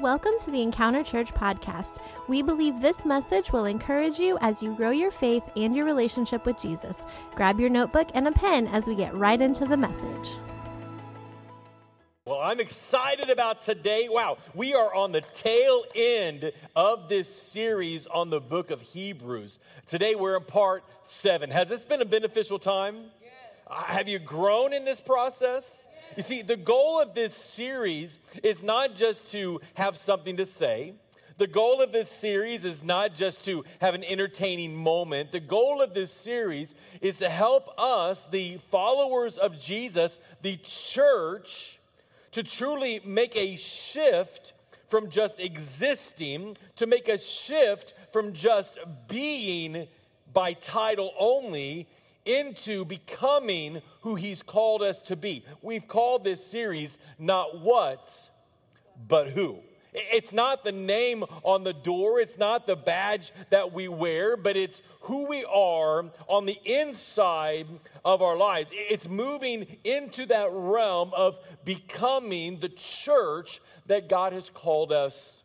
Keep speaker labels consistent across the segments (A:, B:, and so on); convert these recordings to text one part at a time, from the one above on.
A: Welcome to the Encounter Church podcast. We believe this message will encourage you as you grow your faith and your relationship with Jesus. Grab your notebook and a pen as we get right into the message.
B: Well, I'm excited about today. Wow, we are on the tail end of this series on the book of Hebrews. Today we're in part seven. Has this been a beneficial time? Yes. Uh, have you grown in this process? You see, the goal of this series is not just to have something to say. The goal of this series is not just to have an entertaining moment. The goal of this series is to help us, the followers of Jesus, the church, to truly make a shift from just existing, to make a shift from just being by title only into becoming who He's called us to be. We've called this series Not What, but Who. It's not the name on the door, it's not the badge that we wear, but it's who we are on the inside of our lives. It's moving into that realm of becoming the church that God has called us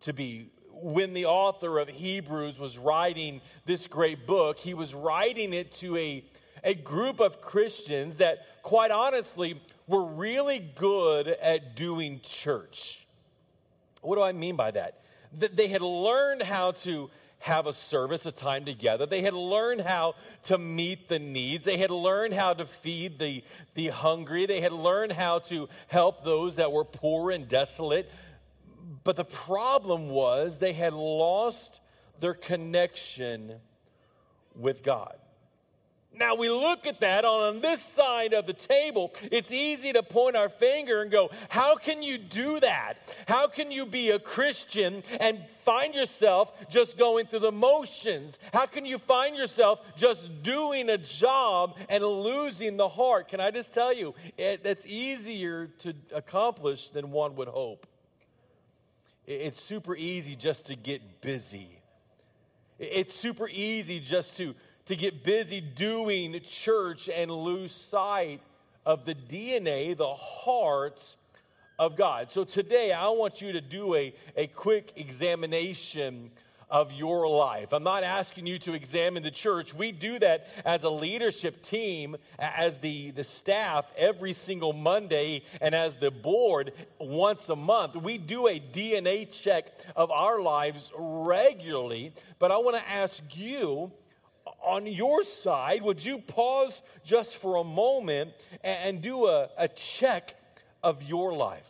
B: to be when the author of Hebrews was writing this great book, he was writing it to a, a group of Christians that, quite honestly, were really good at doing church. What do I mean by that? That they had learned how to have a service, a time together. They had learned how to meet the needs. They had learned how to feed the, the hungry. They had learned how to help those that were poor and desolate. But the problem was they had lost their connection with God. Now we look at that on this side of the table. It's easy to point our finger and go, How can you do that? How can you be a Christian and find yourself just going through the motions? How can you find yourself just doing a job and losing the heart? Can I just tell you, it, that's easier to accomplish than one would hope. It's super easy just to get busy. It's super easy just to, to get busy doing church and lose sight of the DNA, the heart of God. So today I want you to do a, a quick examination of your life. I'm not asking you to examine the church. We do that as a leadership team, as the, the staff every single Monday, and as the board once a month. We do a DNA check of our lives regularly. But I want to ask you, on your side, would you pause just for a moment and do a, a check of your life?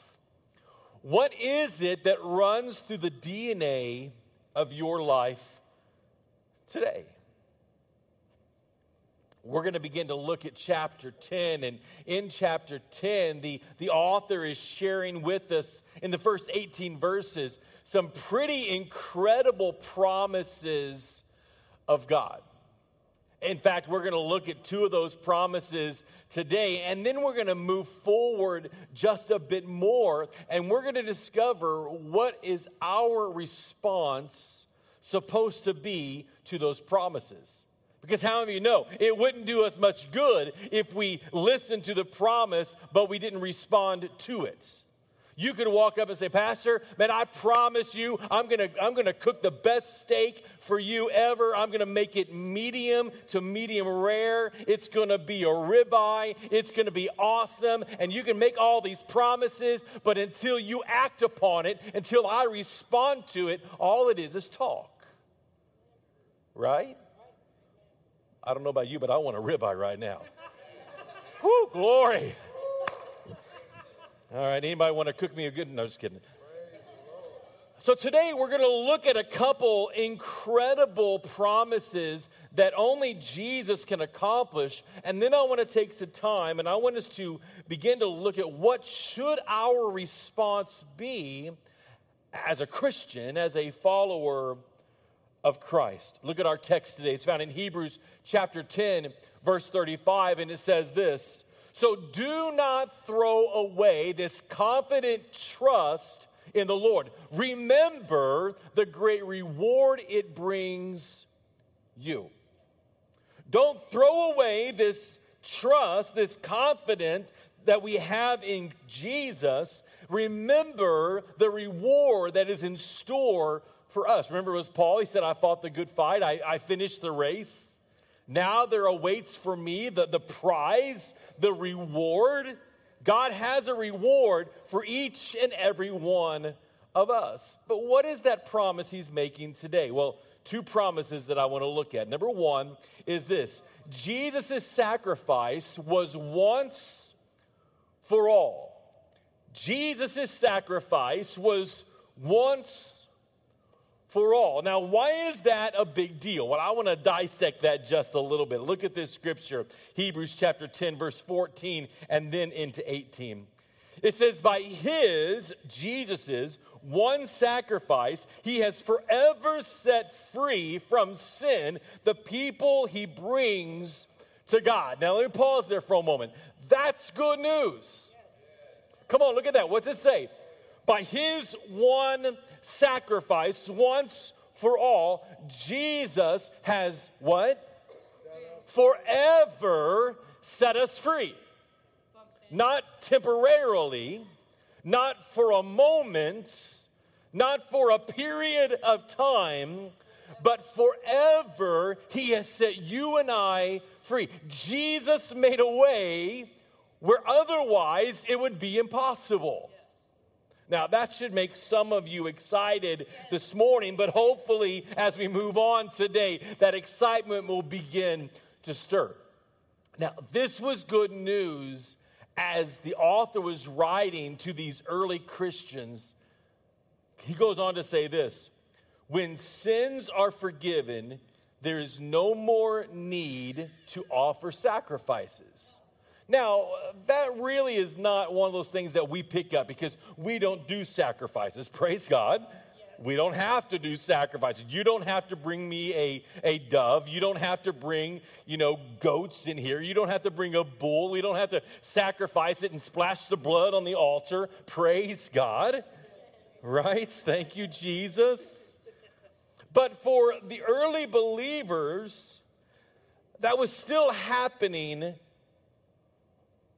B: What is it that runs through the DNA of your life today. We're going to begin to look at chapter 10. And in chapter 10, the, the author is sharing with us in the first 18 verses some pretty incredible promises of God. In fact, we're going to look at two of those promises today, and then we're going to move forward just a bit more, and we're going to discover what is our response supposed to be to those promises. Because how many of you know it wouldn't do us much good if we listened to the promise, but we didn't respond to it? You could walk up and say, Pastor, man, I promise you, I'm gonna, I'm gonna cook the best steak for you ever. I'm gonna make it medium to medium rare. It's gonna be a ribeye. It's gonna be awesome. And you can make all these promises, but until you act upon it, until I respond to it, all it is is talk. Right? I don't know about you, but I want a ribeye right now. Whoo, glory. All right, anybody want to cook me a good? No, just kidding. So today we're going to look at a couple incredible promises that only Jesus can accomplish. And then I want to take some time and I want us to begin to look at what should our response be as a Christian, as a follower of Christ. Look at our text today. It's found in Hebrews chapter 10, verse 35, and it says this so do not throw away this confident trust in the Lord. Remember the great reward it brings you. Don't throw away this trust, this confidence that we have in Jesus, remember the reward that is in store for us. Remember, it was Paul. He said, I fought the good fight, I, I finished the race. Now there awaits for me the, the prize, the reward. God has a reward for each and every one of us. But what is that promise he's making today? Well, two promises that I want to look at. Number one is this Jesus' sacrifice was once for all. Jesus' sacrifice was once for all. Now, why is that a big deal? Well, I want to dissect that just a little bit. Look at this scripture Hebrews chapter 10, verse 14, and then into 18. It says, By his, Jesus's, one sacrifice, he has forever set free from sin the people he brings to God. Now, let me pause there for a moment. That's good news. Come on, look at that. What's it say? By his one sacrifice, once for all, Jesus has what? Forever set us free. Not temporarily, not for a moment, not for a period of time, but forever he has set you and I free. Jesus made a way where otherwise it would be impossible. Now, that should make some of you excited this morning, but hopefully, as we move on today, that excitement will begin to stir. Now, this was good news as the author was writing to these early Christians. He goes on to say this When sins are forgiven, there is no more need to offer sacrifices. Now, that really is not one of those things that we pick up because we don't do sacrifices. Praise God. We don't have to do sacrifices. You don't have to bring me a, a dove. You don't have to bring, you know, goats in here. You don't have to bring a bull. We don't have to sacrifice it and splash the blood on the altar. Praise God. Right? Thank you, Jesus. But for the early believers, that was still happening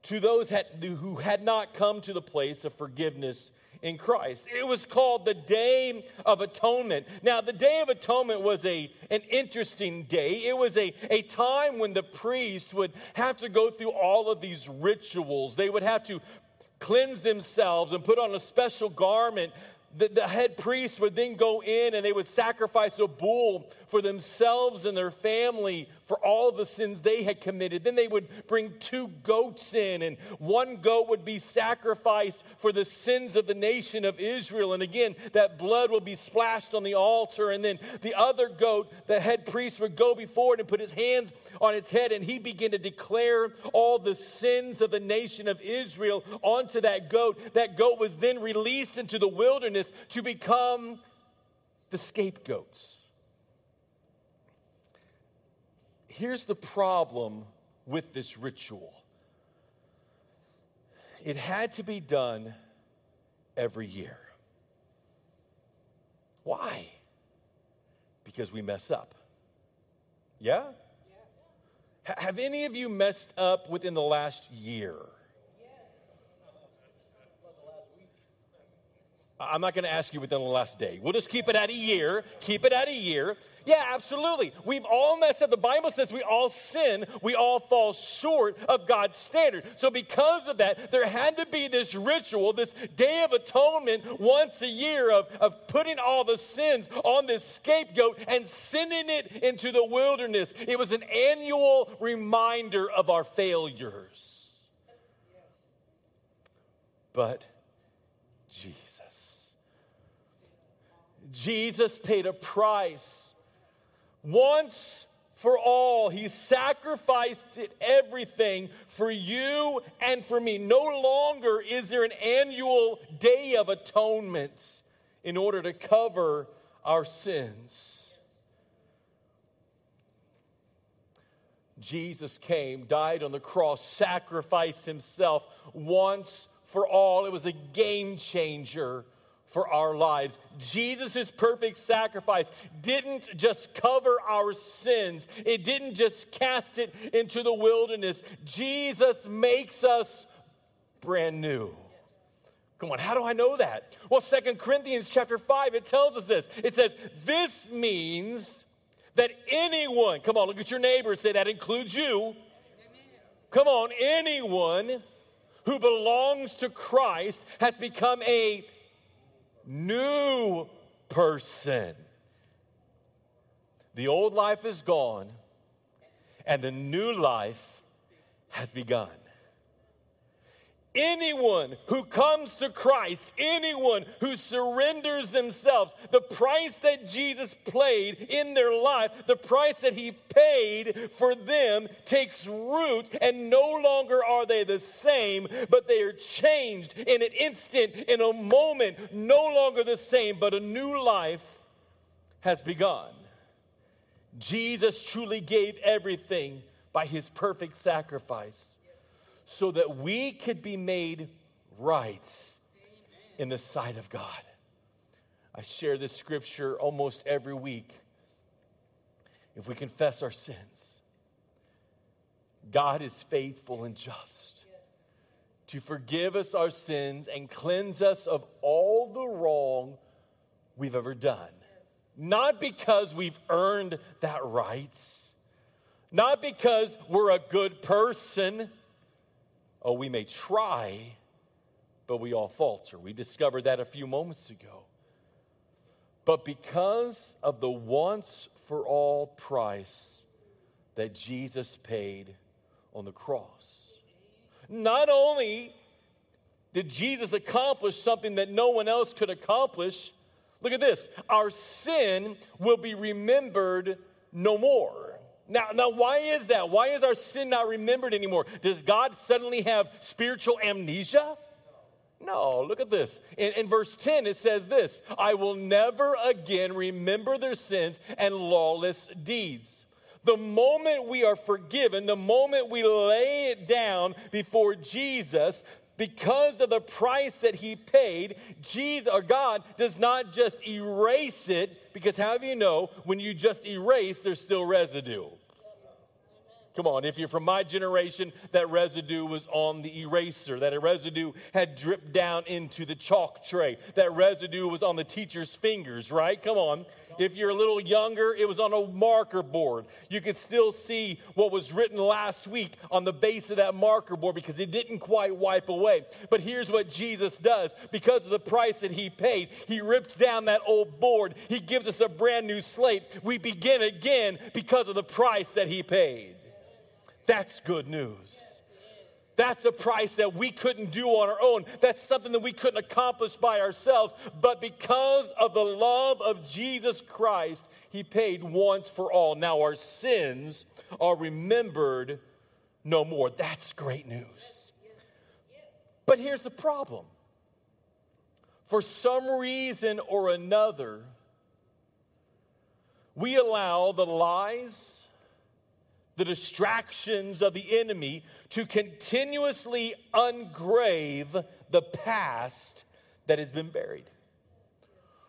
B: to those who had not come to the place of forgiveness in Christ. It was called the Day of Atonement. Now, the Day of Atonement was a, an interesting day. It was a, a time when the priest would have to go through all of these rituals. They would have to cleanse themselves and put on a special garment the, the, head priest would then go in and they would sacrifice a bull for themselves and their family for all the sins they had committed. Then they would bring two goats in, and one goat would be sacrificed for the sins of the nation of Israel. And again, that blood will be splashed on the altar. And then the other goat, the head priest would go before it and put his hands on its head, and he began to declare all the sins of the nation of Israel onto that goat. That goat was then released into the wilderness to become the scapegoats here's the problem with this ritual it had to be done every year. Why? Because we mess up. Yeah? yeah. Have any of you messed up within the last year? I'm not going to ask you within the last day. We'll just keep it at a year. Keep it at a year. Yeah, absolutely. We've all messed up. The Bible says we all sin. We all fall short of God's standard. So, because of that, there had to be this ritual, this day of atonement once a year of, of putting all the sins on this scapegoat and sending it into the wilderness. It was an annual reminder of our failures. But, Jesus. Jesus paid a price once for all. He sacrificed everything for you and for me. No longer is there an annual day of atonement in order to cover our sins. Jesus came, died on the cross, sacrificed himself once for all. It was a game changer for our lives. Jesus' perfect sacrifice didn't just cover our sins, it didn't just cast it into the wilderness. Jesus makes us brand new. Come on, how do I know that? Well, Second Corinthians chapter 5, it tells us this. It says, This means that anyone, come on, look at your neighbor say, that includes you. Come on, anyone who belongs to Christ has become a new person. The old life is gone, and the new life has begun. Anyone who comes to Christ, anyone who surrenders themselves, the price that Jesus paid in their life, the price that he paid for them takes root, and no longer are they the same, but they are changed in an instant, in a moment, no longer the same, but a new life has begun. Jesus truly gave everything by his perfect sacrifice so that we could be made right in the sight of God. I share this scripture almost every week. If we confess our sins, God is faithful and just to forgive us our sins and cleanse us of all the wrong we've ever done. Not because we've earned that right, not because we're a good person Oh, we may try, but we all falter. We discovered that a few moments ago. But because of the once for all price that Jesus paid on the cross, not only did Jesus accomplish something that no one else could accomplish, look at this our sin will be remembered no more. Now, now, why is that? Why is our sin not remembered anymore? Does God suddenly have spiritual amnesia? No, look at this. In, in, verse 10, it says this I will never again remember their sins and lawless deeds. The moment we are forgiven, the moment we lay it down before Jesus, because of the price that he paid, Jesus or God does not just erase it, because how do you know when you just erase, there's still residue? Come on, if you're from my generation, that residue was on the eraser. That residue had dripped down into the chalk tray. That residue was on the teacher's fingers, right? Come on. If you're a little younger, it was on a marker board. You could still see what was written last week on the base of that marker board because it didn't quite wipe away. But here's what Jesus does because of the price that he paid, he rips down that old board. He gives us a brand new slate. We begin again because of the price that he paid. That's good news. That's a price that we couldn't do on our own. That's something that we couldn't accomplish by ourselves. But because of the love of Jesus Christ, He paid once for all. Now our sins are remembered no more. That's great news. But here's the problem for some reason or another, we allow the lies the distractions of the enemy to continuously ungrave the past that has been buried.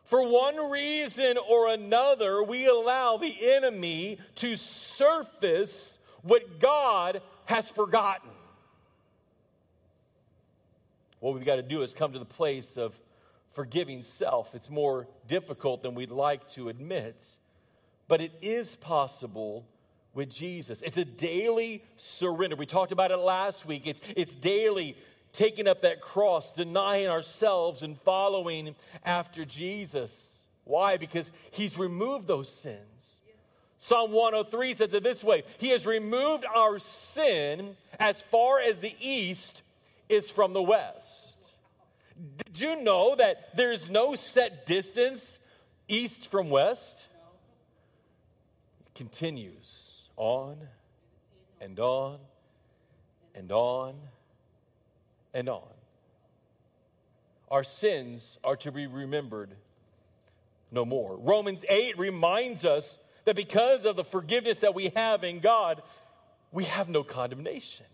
B: For one reason or another, we allow the enemy to surface what God has forgotten. What we've got to do is come to the place of forgiving self. It's more difficult than we'd like to admit, but it is possible with Jesus. It's a daily surrender. We talked about it last week. It's, it's daily taking up that cross, denying ourselves, and following after Jesus. Why? Because He's removed those sins. Psalm 103 says it this way He has removed our sin as far as the east is from the west. Did you know that there's no set distance east from west? It continues on and on and on and on. Our sins are to be remembered no more. Romans 8 reminds us that because of the forgiveness that we have in God, we have no condemnation.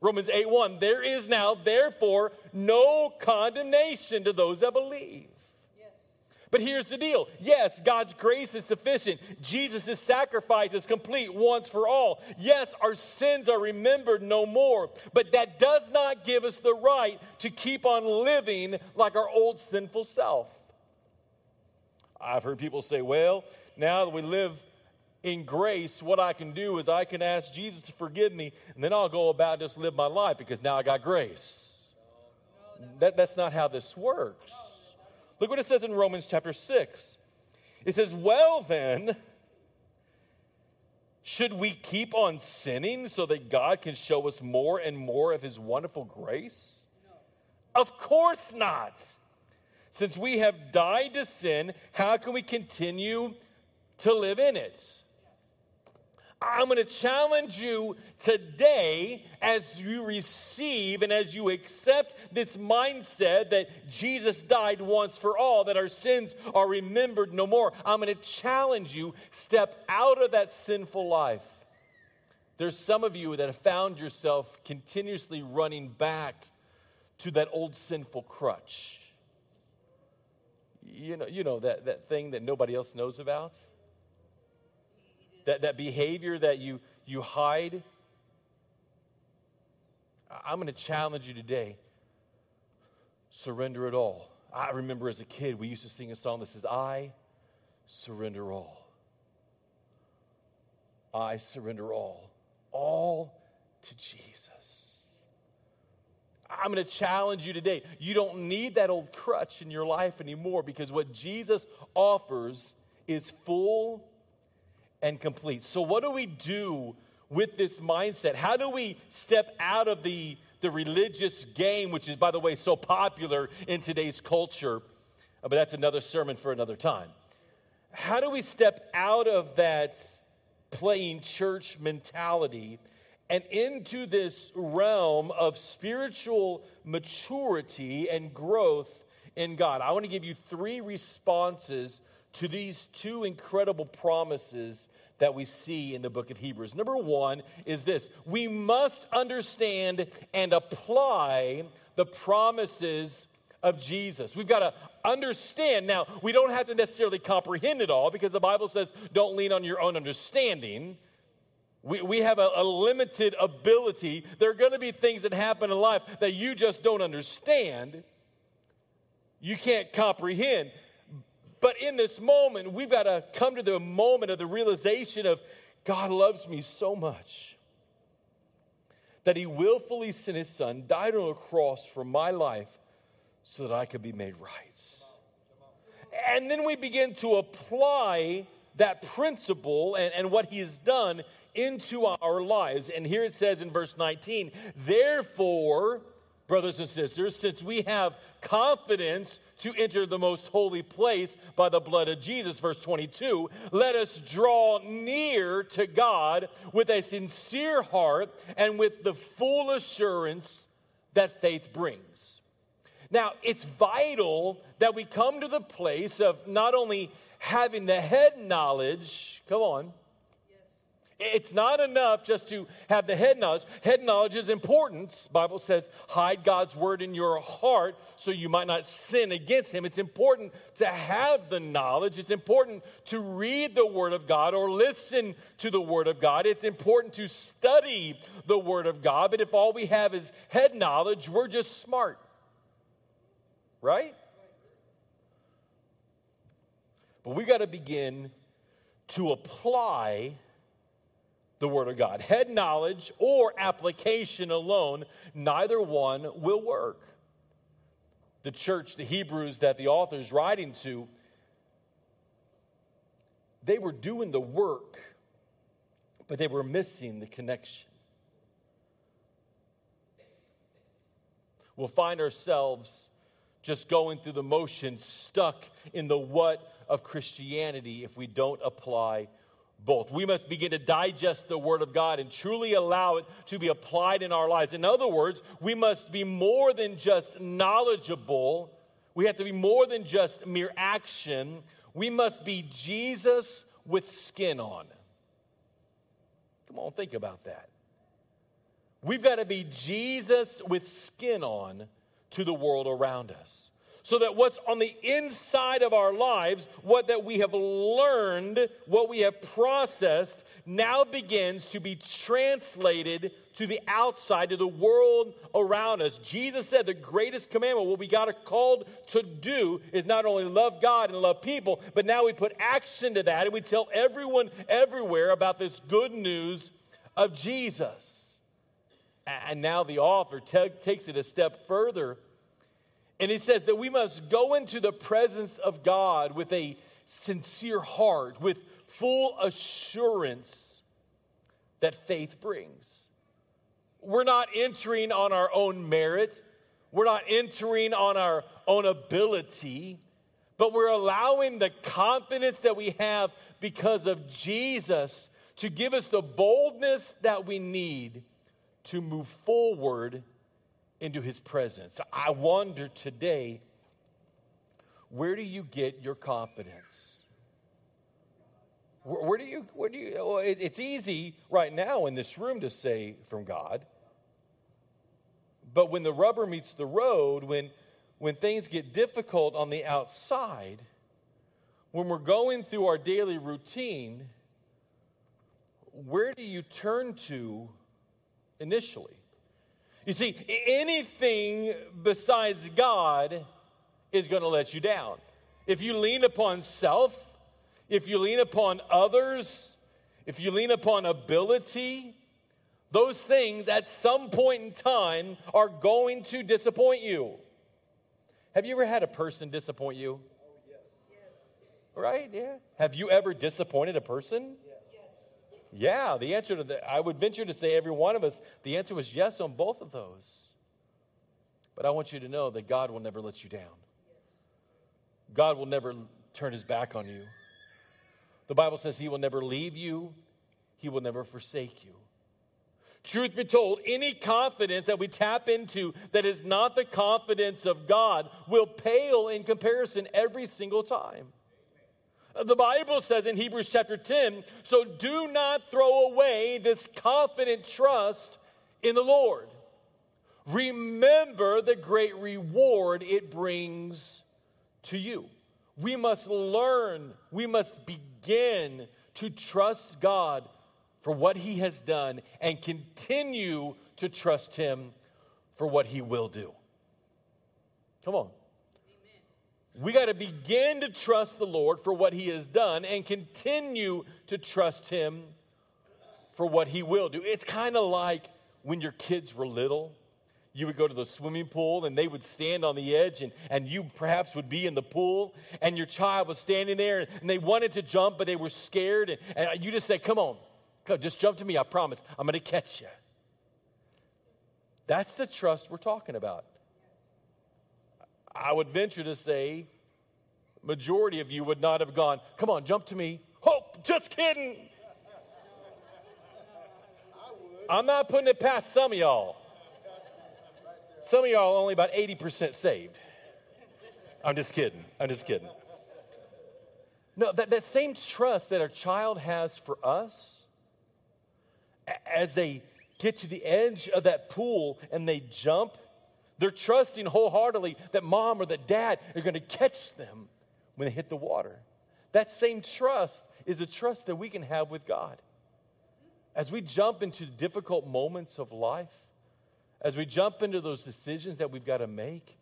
B: Romans 8 1, there is now, therefore, no condemnation to those that believe. But here's the deal yes, God's grace is sufficient. Jesus' sacrifice is complete once for all. Yes, our sins are remembered no more. But that does not give us the right to keep on living like our old sinful self. I've heard people say, well, now that we live in grace, what I can do is I can ask Jesus to forgive me, and then I'll go about just live my life because now I got grace. That, that's not how this works. Look what it says in Romans chapter 6. It says, Well, then, should we keep on sinning so that God can show us more and more of his wonderful grace? No. Of course not. Since we have died to sin, how can we continue to live in it? I'm going to challenge you today as you receive and as you accept this mindset that Jesus died once for all, that our sins are remembered no more. I'm going to challenge you step out of that sinful life. There's some of you that have found yourself continuously running back to that old sinful crutch. You know, you know that, that thing that nobody else knows about? That, that behavior that you, you hide. I'm going to challenge you today. Surrender it all. I remember as a kid, we used to sing a song that says, I surrender all. I surrender all. All to Jesus. I'm going to challenge you today. You don't need that old crutch in your life anymore because what Jesus offers is full and complete. So, what do we do with this mindset? How do we step out of the, the religious game, which is, by the way, so popular in today's culture? Uh, but that's another sermon for another time. How do we step out of that playing church mentality and into this realm of spiritual maturity and growth in God? I want to give you three responses to these two incredible promises that we see in the book of Hebrews. Number one is this we must understand and apply the promises of Jesus. We've got to understand. Now, we don't have to necessarily comprehend it all because the Bible says don't lean on your own understanding. We, we have a, a limited ability. There are going to be things that happen in life that you just don't understand. You can't comprehend. But in this moment, we've got to come to the moment of the realization of God loves me so much that he willfully sent his son, died on a cross for my life so that I could be made right. And then we begin to apply that principle and, and what he has done into our lives. And here it says in verse 19, therefore, brothers and sisters, since we have confidence to enter the most holy place by the blood of Jesus, verse 22, let us draw near to God with a sincere heart and with the full assurance that faith brings. Now, it's vital that we come to the place of not only having the head knowledge, come on, it's not enough just to have the head knowledge. Head knowledge is important. Bible says, hide God's word in your heart so you might not sin against him. It's important to have the knowledge. It's important to read the word of God or listen to the word of God. It's important to study the word of God. But if all we have is head knowledge, we're just smart. Right? But we got to begin to apply the Word of God. Head knowledge or application alone, neither one will work. The church, the Hebrews that the author is writing to, they were doing the work, but they were missing the connection. We'll find ourselves just going through the motions, stuck in the what of Christianity if we don't apply both. We must begin to digest the Word of God and truly allow it to be applied in our lives. In other words, we must be more than just knowledgeable, we have to be more than just mere action. We must be Jesus with skin on. Come on, think about that. We've got to be Jesus with skin on to the world around us. So that what's on the inside of our lives, what that we have learned, what we have processed, now begins to be translated to the outside, to the world around us. Jesus said the greatest commandment, what we got called to do, is not only love God and love people, but now we put action to that and we tell everyone everywhere about this good news of Jesus. And now the author takes it a step further and he says that we must go into the presence of God with a sincere heart, with full assurance that faith brings. We're not entering on our own merit, we're not entering on our own ability, but we're allowing the confidence that we have because of Jesus to give us the boldness that we need to move forward into his presence. I wonder today, where do you get your confidence? Where, where do you, where do you, well, it, it's easy right now in this room to say from God. But when the rubber meets the road, when, when things get difficult on the outside, when we're going through our daily routine, where do you turn to initially? You see, anything besides God is going to let you down. If you lean upon self, if you lean upon others, if you lean upon ability, those things at some point in time are going to disappoint you. Have you ever had a person disappoint you? Oh, yes. Right? Yeah. Have you ever disappointed a person? Yeah, the answer to that, I would venture to say every one of us, the answer was yes on both of those. But I want you to know that God will never let you down. God will never turn his back on you. The Bible says he will never leave you, he will never forsake you. Truth be told, any confidence that we tap into that is not the confidence of God will pale in comparison every single time. Uh, the Bible says in Hebrews chapter 10 so do not throw away this confident trust in the Lord. Remember the great reward it brings to you. We must learn, we must begin to trust God for what He has done and continue to trust Him for what He will do. Come on. We got to begin to trust the Lord for what He has done and continue to trust Him for what He will do. It's kind of like when your kids were little. You would go to the swimming pool and they would stand on the edge, and, and you perhaps would be in the pool, and your child was standing there and they wanted to jump, but they were scared. And, and you just said, Come on, come, just jump to me, I promise. I'm going to catch you. That's the trust we're talking about. I would venture to say, majority of you would not have gone, come on, jump to me. Hope, just kidding. I'm not putting it past some of y'all. Some of y'all only about 80% saved. I'm just kidding. I'm just kidding. No, that, that same trust that our child has for us, as they get to the edge of that pool and they jump, they're trusting wholeheartedly that mom or that dad are going to catch them when they hit the water. That same trust is a trust that we can have with God. As we jump into difficult moments of life, as we jump into those decisions that we've got to make,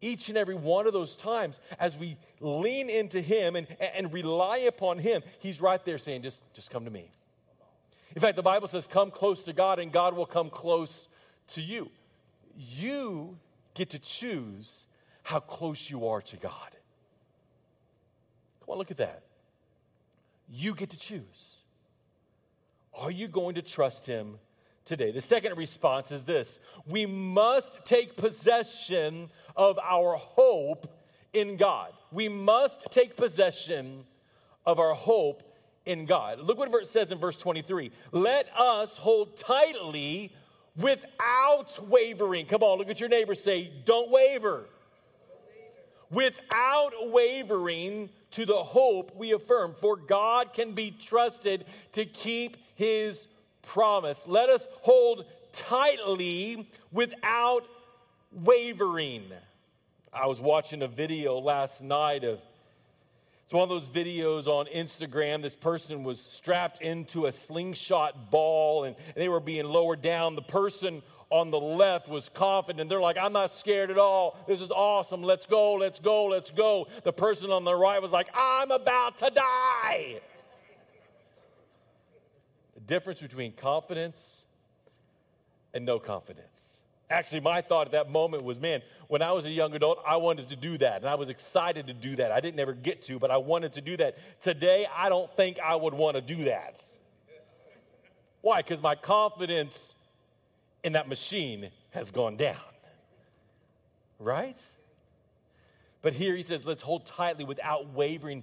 B: each and every one of those times, as we lean into Him and, and rely upon Him, He's right there saying, just, just come to me. In fact, the Bible says, come close to God and God will come close to you you get to choose how close you are to God. Come on, look at that. You get to choose. Are you going to trust Him today? The second response is this we must take possession of our hope in God. We must take possession of our hope in God. Look what it says in verse 23 Let us hold tightly without wavering. Come on, look at your neighbor say, Don't waver. Without wavering to the hope we affirm, for God can be trusted to keep his promise. Let us hold tightly without wavering. I was watching a video last night of it's one of those videos on Instagram. This person was strapped into a slingshot ball and they were being lowered down. The person on the left was confident. They're like, I'm not scared at all. This is awesome. Let's go, let's go, let's go. The person on the right was like, I'm about to die. The difference between confidence and no confidence. Actually, my thought at that moment was, man, when I was a young adult, I wanted to do that. And I was excited to do that. I didn't ever get to, but I wanted to do that. Today, I don't think I would want to do that. Why? Because my confidence in that machine has gone down. Right? But here he says, let's hold tightly without wavering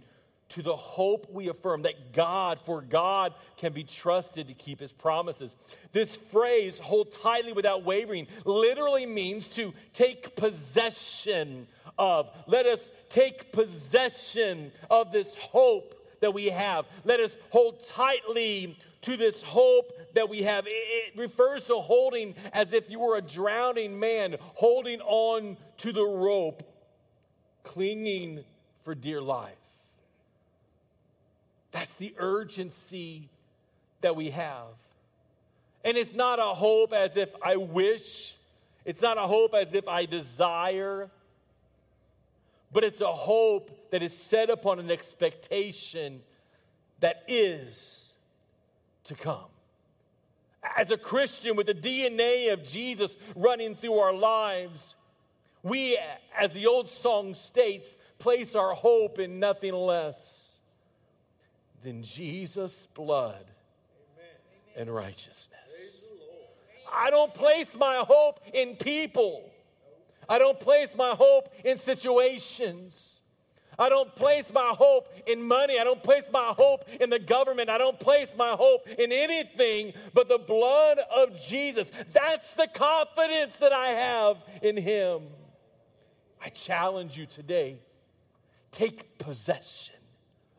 B: to the hope we affirm that God, for God can be trusted to keep his promises. This phrase, hold tightly without wavering, literally means to take possession of. Let us take possession of this hope that we have. Let us hold tightly to this hope that we have. It, refers to holding as if you were a drowning man, holding on to the rope, clinging for dear life. That's the urgency that we have. And it's not a hope as if I wish, it's not a hope as if I desire, but it's a hope that is set upon an expectation that is to come. As a Christian with the DNA of Jesus running through our lives, we, as the old song states, place our hope in nothing less than Jesus' blood and righteousness. I don't place my hope in people. I don't place my hope in situations. I don't place my hope in money. I don't place my hope in the government. I don't place my hope in anything but the blood of Jesus. That's the confidence that I have in Him. I challenge you today take possession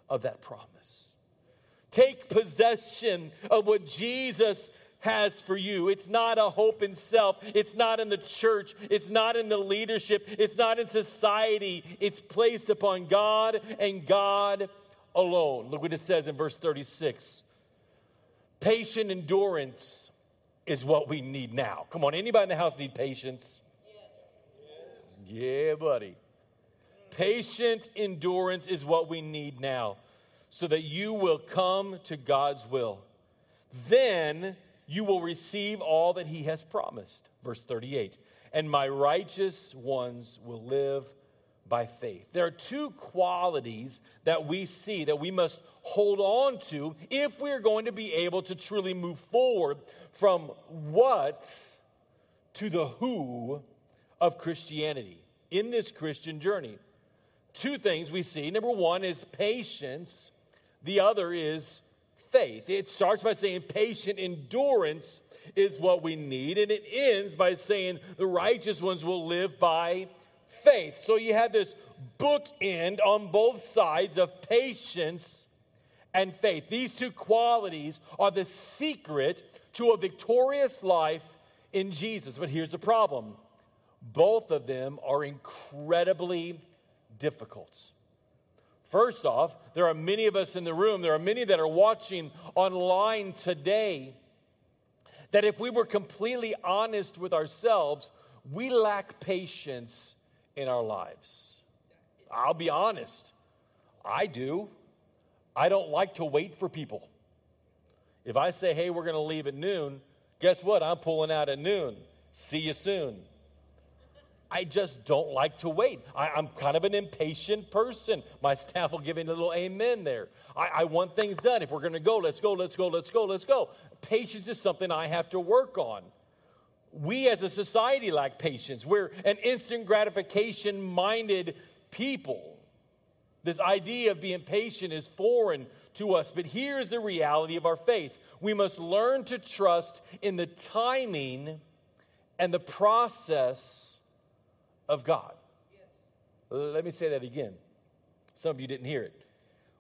B: of that promise. Take possession of what Jesus has for you. It's not a hope in self. It's not in the church. It's not in the leadership. It's not in society. It's placed upon God and God alone. Look what it says in verse 36. Patient endurance is what we need now. Come on, anybody in the house need patience? Yes. Yeah, buddy. Patient endurance is what we need now so that you will come to God's will. Then you will receive all that he has promised. Verse 38 And my righteous ones will live by faith. There are two qualities that we see that we must hold on to if we're going to be able to truly move forward from what to the who of Christianity in this Christian journey. Two things we see. Number one is patience the other is faith. It starts by saying patient endurance is what we need, and it ends by saying the righteous ones will live by faith. So you have this bookend on both sides of patience and faith. These two qualities are the secret to a victorious life in Jesus. But here's the problem both of them are incredibly difficult. First off, there are many of us in the room, there are many that are watching online today, that if we were completely honest with ourselves, we lack patience in our lives. I'll be honest, I do. I don't like to wait for people. If I say, hey, we're going to leave at noon, guess what? I'm pulling out at noon. See you soon. I just don't like to wait. I, am kind of an impatient person. My staff will give me a little amen there. I, I want things done. If we're going to go, let's go, let's go, let's go, let's go. Patience is something I have to work on. We as a society lack patience. We're an instant gratification minded people. This idea of being patient is foreign to us. But here's the reality of our faith we must learn to trust in the timing and the process of God. Let me say that again. Some of you didn't hear it.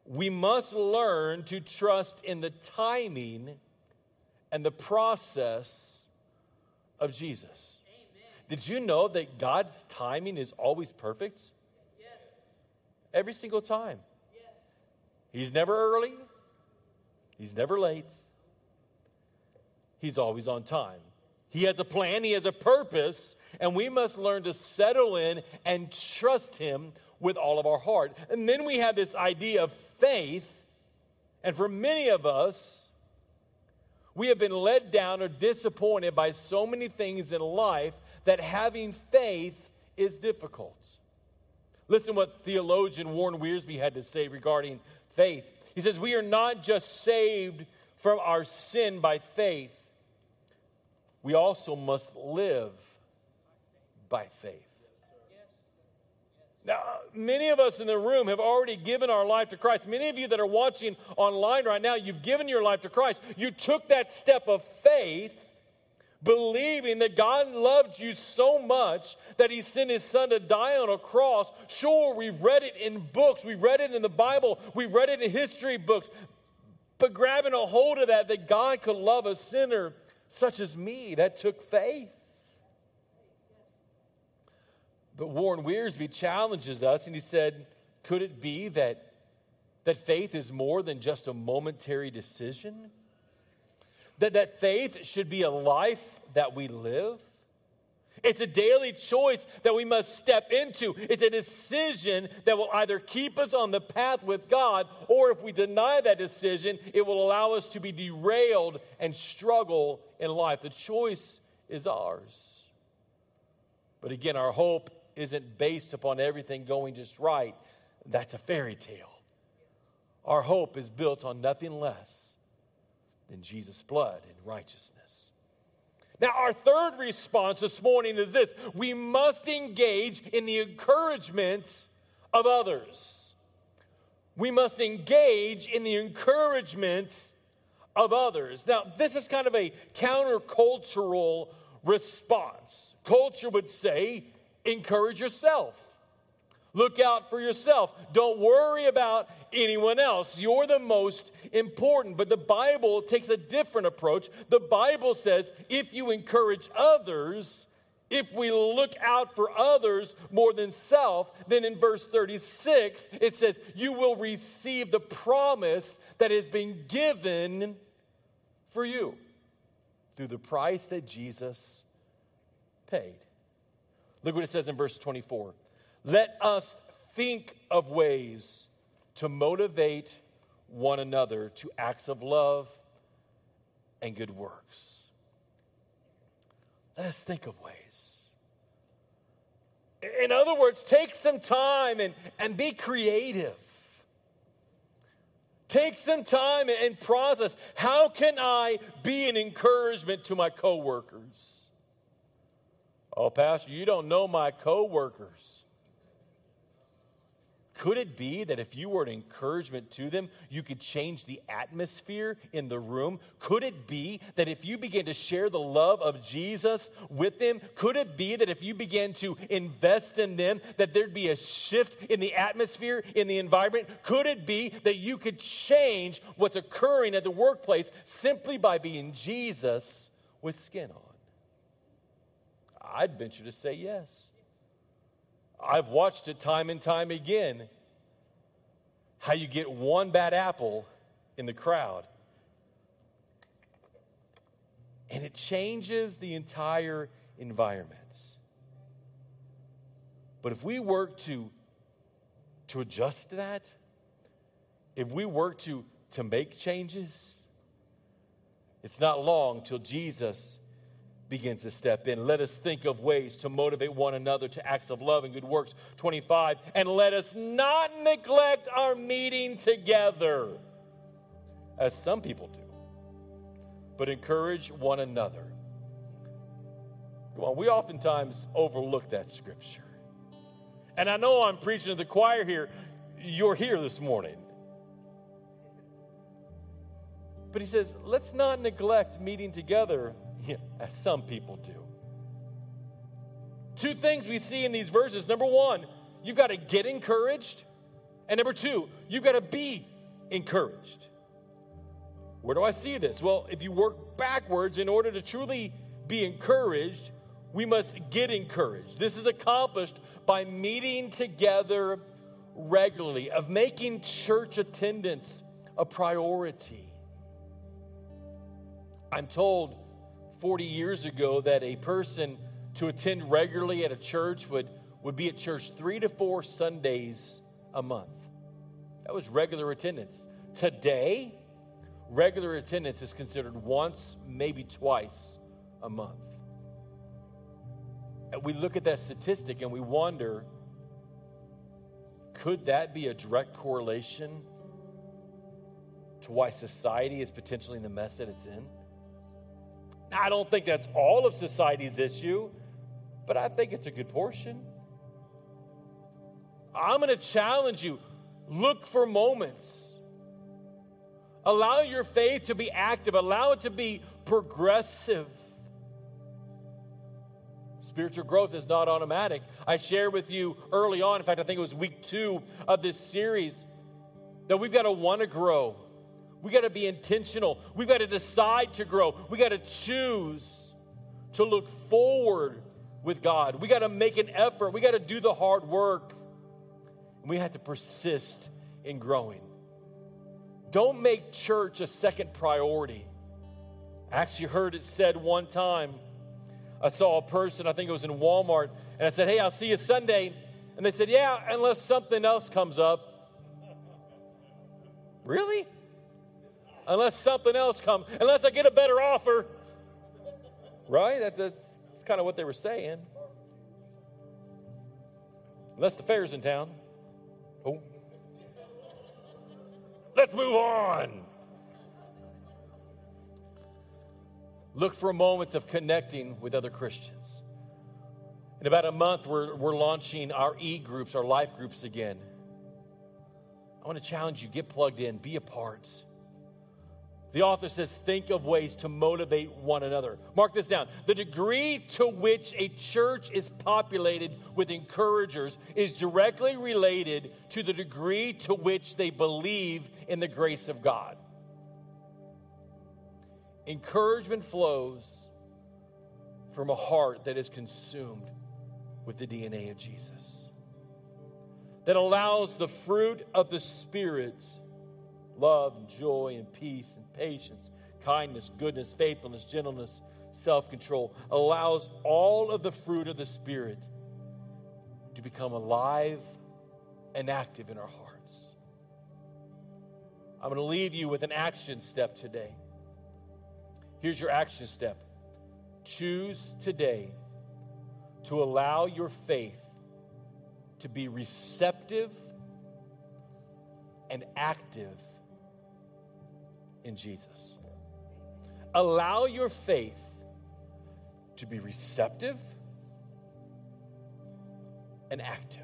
B: We must learn to trust in the timing and the process of Jesus. Did you know that God's timing is always perfect? Yes. Every single time. Yes. He's never early, He's never late, He's always on time. He has a plan, He has a purpose, and we must learn to settle in and trust Him with all of our heart. And then we have this idea of faith, and for many of us, we have been let down or disappointed by so many things in life that having faith is difficult. Listen what theologian Warren Wiersbe had to say regarding faith. He says, We are not just saved from our sin by faith, we also must live by faith. Now, many of us in the room have already given our life to Christ. Many of you that are watching online right now, you've given your life to Christ. You took that step of faith believing that God loved you so much that he sent his son to die on a cross. Sure, we've read it in books, we've read it in the Bible, we've read it in history books, but grabbing a hold of that, that God could love a sinner such as me, that took faith. But Warren Wiersbe challenges us and he said, could it be that, that faith is more than just a momentary decision? that, that faith should be a life that we live. It's a daily choice that we must step into. It's a decision that will either keep us on the path with God, or if we deny that decision, it will allow us to be derailed and struggle in life. The choice is ours. But again, our hope isn't based upon everything going just right. That's a fairy tale. Our hope is built on nothing less than Jesus' blood and righteousness. Now, our third response this morning is this we must engage in the encouragement of others. We must engage in the encouragement of others. Now, this is kind of a countercultural response. Culture would say, encourage yourself. Look out for yourself. Don't worry about anyone else. You're the most important. But the Bible takes a different approach. The Bible says if you encourage others, if we look out for others more than self, then in verse 36, it says, You will receive the promise that has been given for you through the price that Jesus paid. Look what it says in verse 24. Let us think of ways to motivate one another to acts of love and good works. Let us think of ways. In other words, take some time and, and be creative. Take some time and process. How can I be an encouragement to my coworkers? Oh, Pastor, you don't know my coworkers. Could it be that if you were an encouragement to them, you could change the atmosphere in the room? Could it be that if you began to share the love of Jesus with them, could it be that if you began to invest in them, that there'd be a shift in the atmosphere, in the environment? Could it be that you could change what's occurring at the workplace simply by being Jesus with skin on? I'd venture to say yes. I've watched it time and time again how you get one bad apple in the crowd and it changes the entire environment. But if we work to, to adjust that, if we work to, to make changes, it's not long till Jesus begins to step in. Let us think of ways to motivate one another to acts of love and good works. 25, and let us not neglect our meeting together, as some people do, but encourage one another. Come on, we oftentimes overlook that scripture. And I know I'm preaching to the choir here. You're here this morning. But he says, let's not neglect meeting together as some people do. Two things we see in these verses. Number one, you've got to get encouraged. And number two, you've got to be encouraged. Where do I see this? Well, if you work backwards, in order to truly be encouraged, we must get encouraged. This is accomplished by meeting together regularly, of making church attendance a priority. I'm told 40 years ago that a person to attend regularly at a church would, would be at church three to four Sundays a month. That was regular attendance. Today, regular attendance is considered once, maybe twice a month. And we look at that statistic and we wonder could that be a direct correlation to why society is potentially in the mess that it's in? I don't think that's all of society's issue, but I think it's a good portion. I'm going to challenge you look for moments. Allow your faith to be active, allow it to be progressive. Spiritual growth is not automatic. I shared with you early on, in fact, I think it was week two of this series, that we've got to want to grow. We got to be intentional. We've got to decide to grow. We got to choose to look forward with God. We got to make an effort. We got to do the hard work. We have to persist in growing. Don't make church a second priority. I actually heard it said one time I saw a person, I think it was in Walmart, and I said, Hey, I'll see you Sunday. And they said, Yeah, unless something else comes up. really? Unless something else comes, unless I get a better offer. Right? That, that's, that's kind of what they were saying. Unless the fair's in town. Oh. Let's move on. Look for moments of connecting with other Christians. In about a month, we're, we're launching our e groups, our life groups again. I want to challenge you get plugged in, be a part. The author says, think of ways to motivate one another. Mark this down. The degree to which a church is populated with encouragers is directly related to the degree to which they believe in the grace of God. Encouragement flows from a heart that is consumed with the DNA of Jesus, that allows the fruit of the Spirit love and joy and peace and patience, kindness, goodness, faithfulness, gentleness, self control allows all of the fruit of the Spirit to become alive and active in our hearts. I'm going to leave you with an action step today. Here's your action step choose today to allow your faith to be receptive and active in Jesus. Allow your faith to be receptive and active.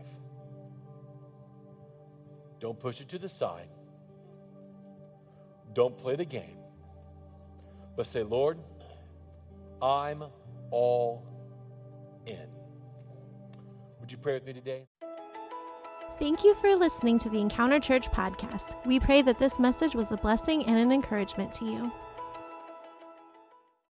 B: Don't push it to the side. Don't play the game but say, Lord, I'm all in. Would you pray with me today?
A: Thank you for listening to the Encounter Church podcast. We pray that this message was a blessing and an encouragement to you.